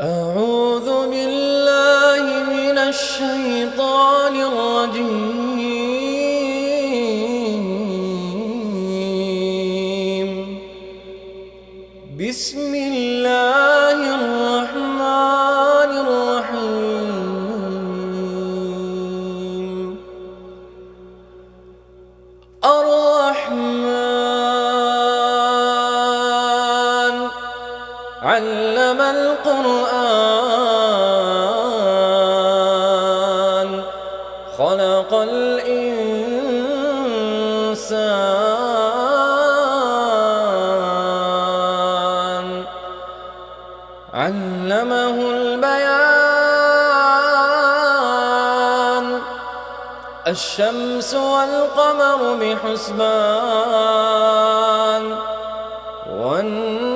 أعوذ بالله من الشيطان الرجيم. بسم الله الرحمن الرحيم. الرحمن علم القرآن خلق الإنسان علمه البيان الشمس والقمر بحسبان والنجم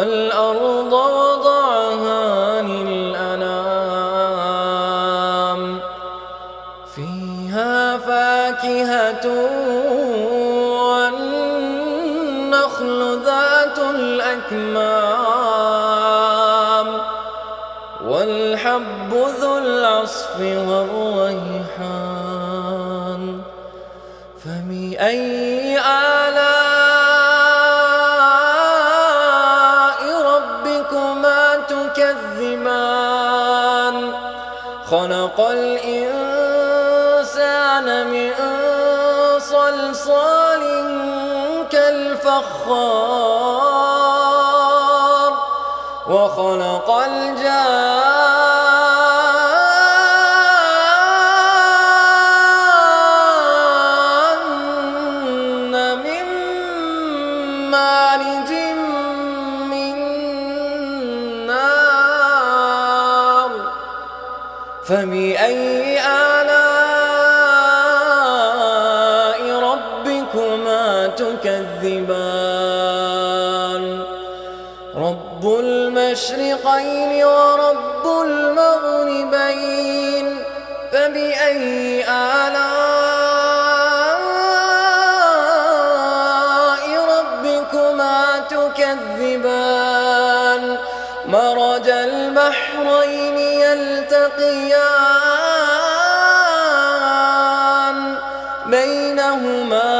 والأرض وضعها للأنام فيها فاكهة والنخل ذات الأكمام والحب ذو العصف والريحان خلق الإنسان من صلصال كالفخار وخلق الجان فبأي آلاء ربكما تكذبان؟ رب المشرقين ورب المغربين فبأي البحرين يلتقيان بينهما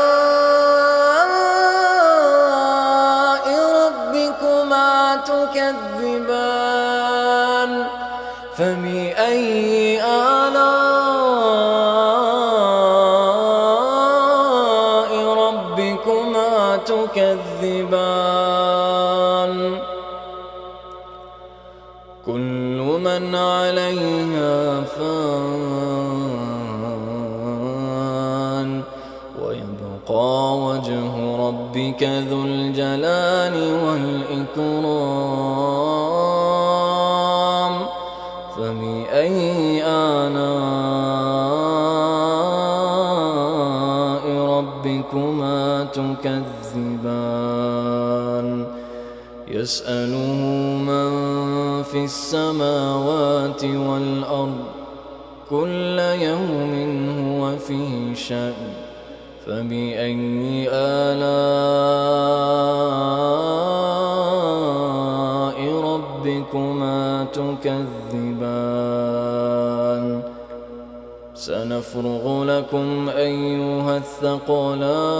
عليها ويبقى وجه ربك ذو الجلال والإكرام. فبأي آلاء ربكما تكذبان. يسأله من في السماوات والأرض كل يوم هو في شأن فبأي آلاء ربكما تكذبان؟ سنفرغ لكم أيها الثقلان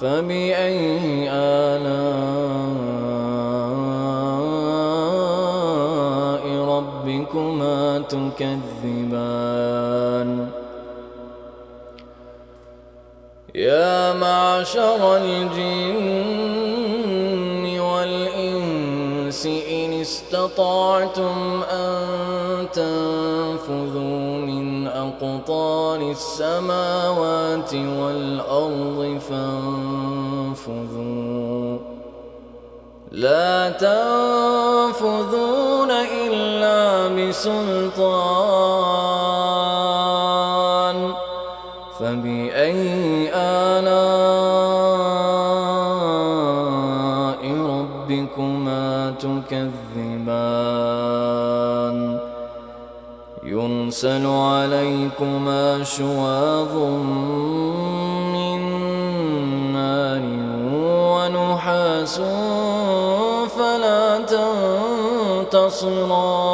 فبأي آلاء تكذبان يا معشر الجن والإنس إن استطعتم أن تنفذوا من أقطار السماوات والأرض فانفذوا. لا تنفذون إلا بسلطان فبأي آلاء ربكما تكذبان؟ يرسل عليكما شواظ من نار ونحاس فلا تنتصران.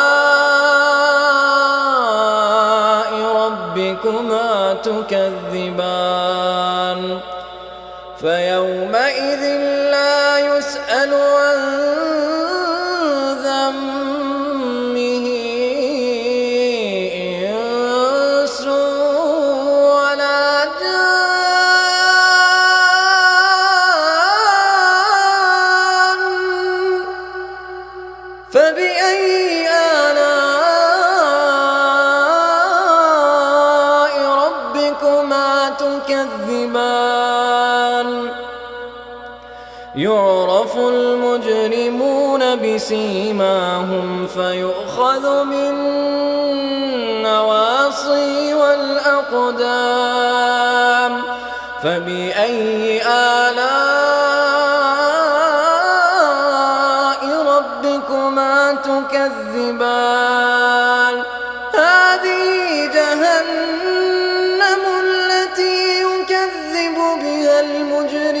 يعرف المجرمون بسيماهم فيؤخذ بالنواصي والأقدام فبأي آلاء ربكما تكذبان؟ هذه جهنم التي يكذب بها المجرمون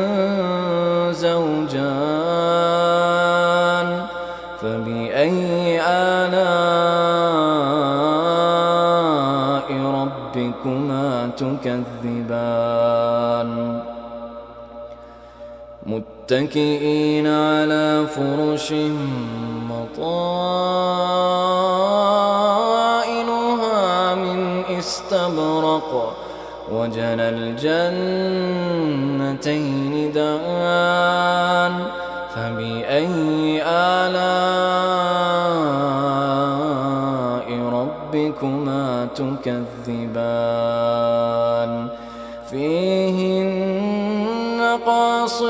تكذبان. متكئين على فرش مطائنها من استبرق. وجنى الجنتين دان. فبأي آلاء ربكما تكذبان؟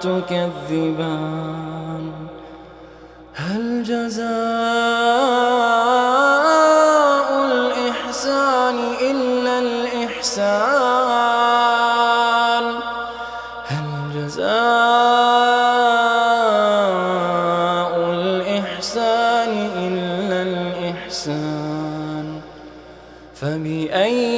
تكذبان هل جزاء الإحسان إلا الإحسان؟ هل جزاء الإحسان إلا الإحسان؟ فبأي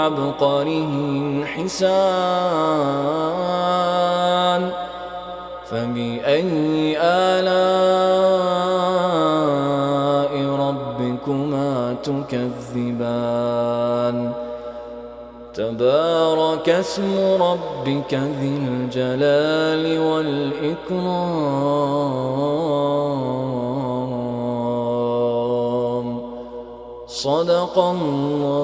وعبقره حسان فبأي آلاء ربكما تكذبان؟ تبارك اسم ربك ذي الجلال والإكرام. صدق الله